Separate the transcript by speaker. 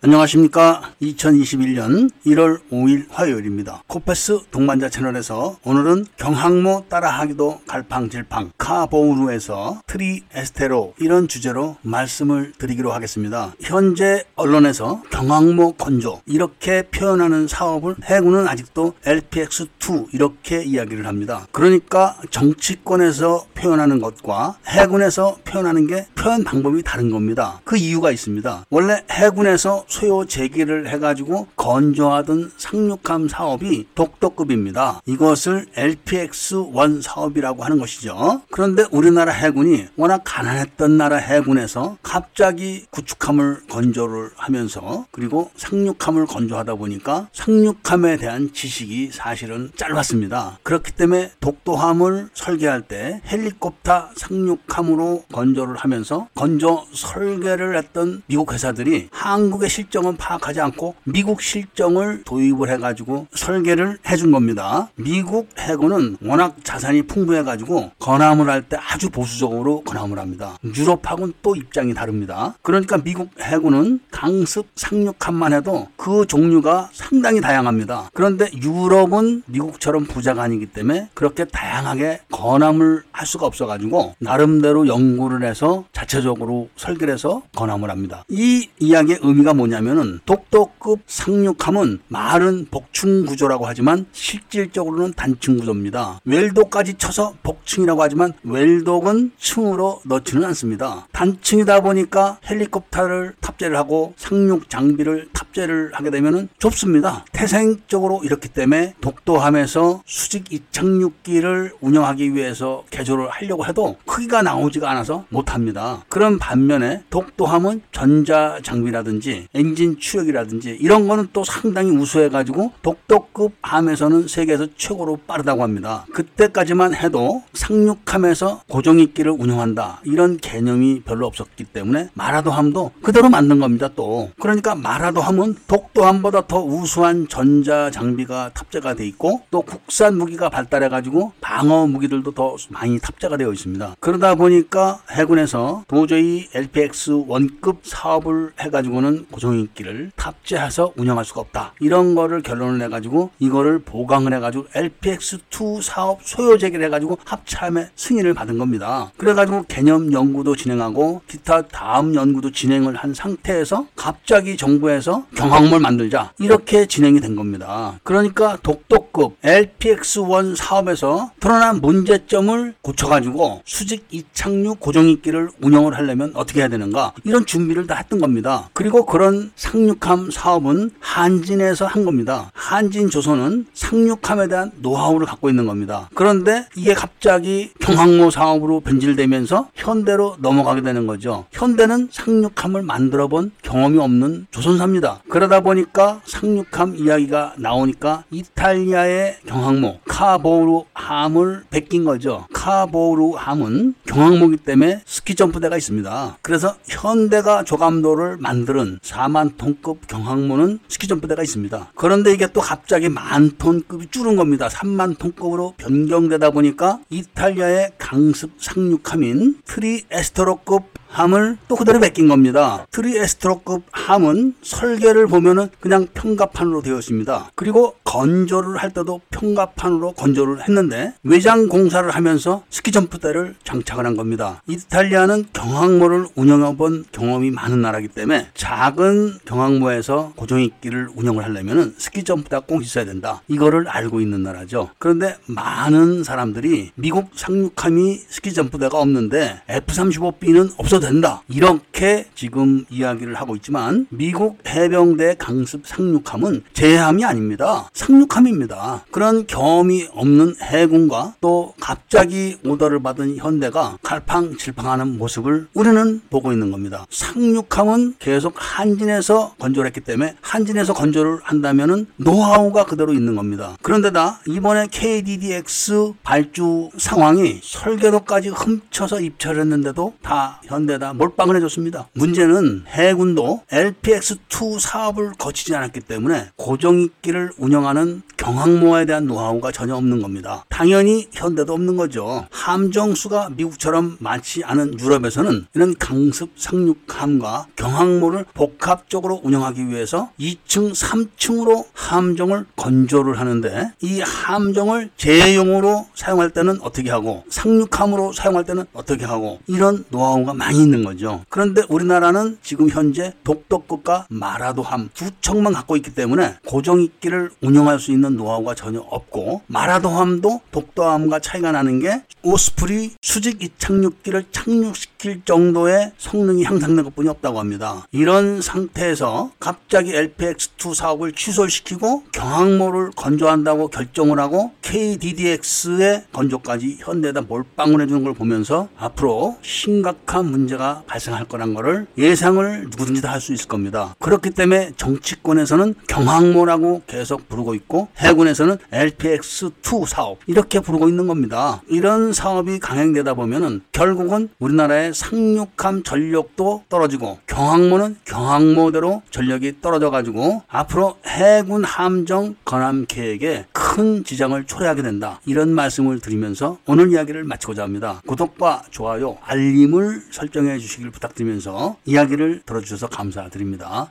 Speaker 1: 안녕하십니까. 2021년 1월 5일 화요일입니다. 코페스 동반자 채널에서 오늘은 경항모 따라하기도 갈팡질팡 카보우르에서 트리에스테로 이런 주제로 말씀을 드리기로 하겠습니다. 현재 언론에서 경항모 건조 이렇게 표현하는 사업을 해군은 아직도 LPX2 이렇게 이야기를 합니다. 그러니까 정치권에서 표현하는 것과 해군에서 표현하는 게 표현 방법이 다른 겁니다. 그 이유가 있습니다. 원래 해군에서 소요 제기를 해가지고 건조하던 상륙함 사업이 독도급입니다. 이것을 LPX-1 사업이라고 하는 것이죠. 그런데 우리나라 해군이 워낙 가난했던 나라 해군에서 갑자기 구축함을 건조를 하면서 그리고 상륙함을 건조하다 보니까 상륙함에 대한 지식이 사실은 짧았습니다. 그렇기 때문에 독도함을 설계할 때 헬리콥터 상륙함으로 건조를 하면서 건조 설계를 했던 미국 회사들이 한국의 실정은 파악하지 않고 미국 실정을 도입을 해가지고 설계를 해준 겁니다. 미국 해군은 워낙 자산이 풍부해가지고 건함을 할 때 아주 보수적으로 건함을 합니다. 유럽하고는 또 입장이 다릅니다. 그러니까 미국 해군은 강습 상륙함만 해도 그 종류가 상당히 다양합니다. 그런데 유럽은 미국처럼 부자가 아니기 때문에 그렇게 다양하게 건함을 할 수가 없어가지고 나름대로 연구를 해서 자체적으로 설계를 해서 건함을 합니다. 이 이야기의 의미가 뭐냐면은 독도급 상륙함은 말은 복층 구조라고 하지만 실질적으로는 단층 구조입니다. 웰도까지 쳐서 복층이라고 하지만 웰독은 층으로 넣지는 않습니다. 단층이다 보니까 헬리콥터를 탑재를 하고 상륙 장비를 탑재를 하게 되면은 좁습니다. 태생적으로 이렇기 때문에 독도함에서 수직 이착륙기를 운영하기 위해서 개조를 하려고 해도 크기가 나오지가 않아서 못합니다. 그런 반면에 독도함은 전자 장비라든지 엔진 추력이라든지 이런 거는 또 상당히 우수해가지고 독도급 함에서는 세계에서 최고로 빠르다고 합니다. 그때까지만 해도 상륙함에서 고정익기를 운영한다 이런 개념이 별로 없었기 때문에 마라도함도 그대로 만든 겁니다. 또 그러니까 마라도함은 독도함보다 더 우수한 전자 장비가 탑재가 돼 있고 또 국산 무기가 발달해 가지고 방어 무기들도 더 많이 탑재가 되어 있습니다. 그러다 보니까 해군에서 도저히 LPX 원급 사업을 해 가지고는 고정익기를 탑재해서 운영할 수가 없다. 이런 거를 결론을 내 가지고 이거를 보강을 해 가지고 LPX2 사업 소요 제기를 해 가지고 합참의 승인을 받은 겁니다. 그래 가지고 개념 연구도 진행하고 기타 다음 연구도 진행을 한 상태에서 갑자기 정부에서 경항모를 만들자 이렇게 진행이 된 겁니다. 그러니까 독도급 LPX1 사업에서 드러난 문제점을 고쳐가지고 수직 이착륙 고정익기를 운영을 하려면 어떻게 해야 되는가 이런 준비를 다 했던 겁니다. 그리고 그런 상륙함 사업은 한진에서 한 겁니다. 한진 조선은 상륙함에 대한 노하우를 갖고 있는 겁니다. 그런데 이게 갑자기 경항모 사업으로 변질되면서 현대로 넘어가게 되는 거죠. 현대는 상륙함을 만들어 본 경험이 없는 조선사입니다. 그러다 보니까 상륙함 이야기가 나오니까 이탈리아의 경항모 카보루 함을 베낀 거죠. 카보우르 함은 경항모기 때문에 스키 점프대가 있습니다. 그래서 현대가 조감도를 만드는 4만 톤급 경항모는 스키 점프대가 있습니다. 그런데 이게 또 갑자기 만 톤급이 줄은 겁니다. 3만 톤급으로 변경되다 보니까 이탈리아의 강습 상륙함인 트리에스테급 함을 또 그대로 베낀 겁니다. 트리에스테급 함은 설계를 보면은 그냥 평갑판으로 되어 있습니다. 그리고 건조를 할 때도 평갑판으로 건조를 했는데 외장 공사를 하면서 스키 점프대를 장착을 한 겁니다. 이탈리아는 경항모를 운영해 본 경험이 많은 나라이기 때문에 작은 경항모에서 고정익기를 운영을 하려면은 스키 점프대가 꼭 있어야 된다. 이거를 알고 있는 나라죠. 그런데 많은 사람들이 미국 상륙함이 스키 점프대가 없는데 F-35B는 없어 된다. 이렇게 지금 이야기를 하고 있지만 미국 해병대 강습 상륙함은 제함이 아닙니다. 상륙함입니다. 그런 경험이 없는 해군과 또 갑자기 오더를 받은 현대가 갈팡질팡하는 모습을 우리는 보고 있는 겁니다. 상륙함은 계속 한진에서 건조를 했기 때문에 한진에서 건조를 한다면은 노하우가 그대로 있는 겁니다. 그런데다 이번에 KDDX 발주 상황이 설계도까지 훔쳐서 입찰했는데도 다 현대 현대에다 몰빵을 해줬습니다. 문제는 해군도 LPX2 사업을 거치지 않았기 때문에 고정익기를 운영하는 경항모에 대한 노하우가 전혀 없는 겁니다. 당연히 현대도 없는 거죠. 함정수가 미국처럼 많지 않은 유럽에서는 이런 강습 상륙함과 경항모를 복합적으로 운영하기 위해서 2층, 3층으로 함정을 건조를 하는데 이 함정을 제용으로 사용할 때는 어떻게 하고 상륙함으로 사용할 때는 어떻게 하고 이런 노하우가 많이 있는 거죠. 그런데 우리나라는 지금 현재 독도급과 마라도함 두 척만 갖고 있기 때문에 고정익기를 운영할 수 있는 노하우가 전혀 없고 마라도함도 독도함과 차이가 나는 게 오스프리 수직 이착륙기를 착륙시킬 정도의 성능이 향상된 것뿐이 없다고 합니다. 이런 상태에서 갑자기 LPX2 사업을 취소시키고 경항모를 건조한다고 결정을 하고 KDDX의 건조까지 현대에다 몰빵을 해주는 걸 보면서 앞으로 심각한 문제 가 발생할 거란 거를 예상을 누구든지 다 할 수 있을 겁니다. 그렇기 때문에 정치권에서는 경항모라고 계속 부르고 있고 해군에서는 LPX2 사업 이렇게 부르고 있는 겁니다. 이런 사업이 강행되다 보면은 결국은 우리나라의 상륙함 전력도 떨어지고 경항모는 경항모대로 전력이 떨어져 가지고 앞으로 해군 함정 건함 계획에 큰 지장을 초래하게 된다. 이런 말씀을 드리면서 오늘 이야기를 마치고자 합니다. 구독과 좋아요, 알림을 설정 해 주시길 부탁드리면서 이야기를 들어주셔서 감사드립니다.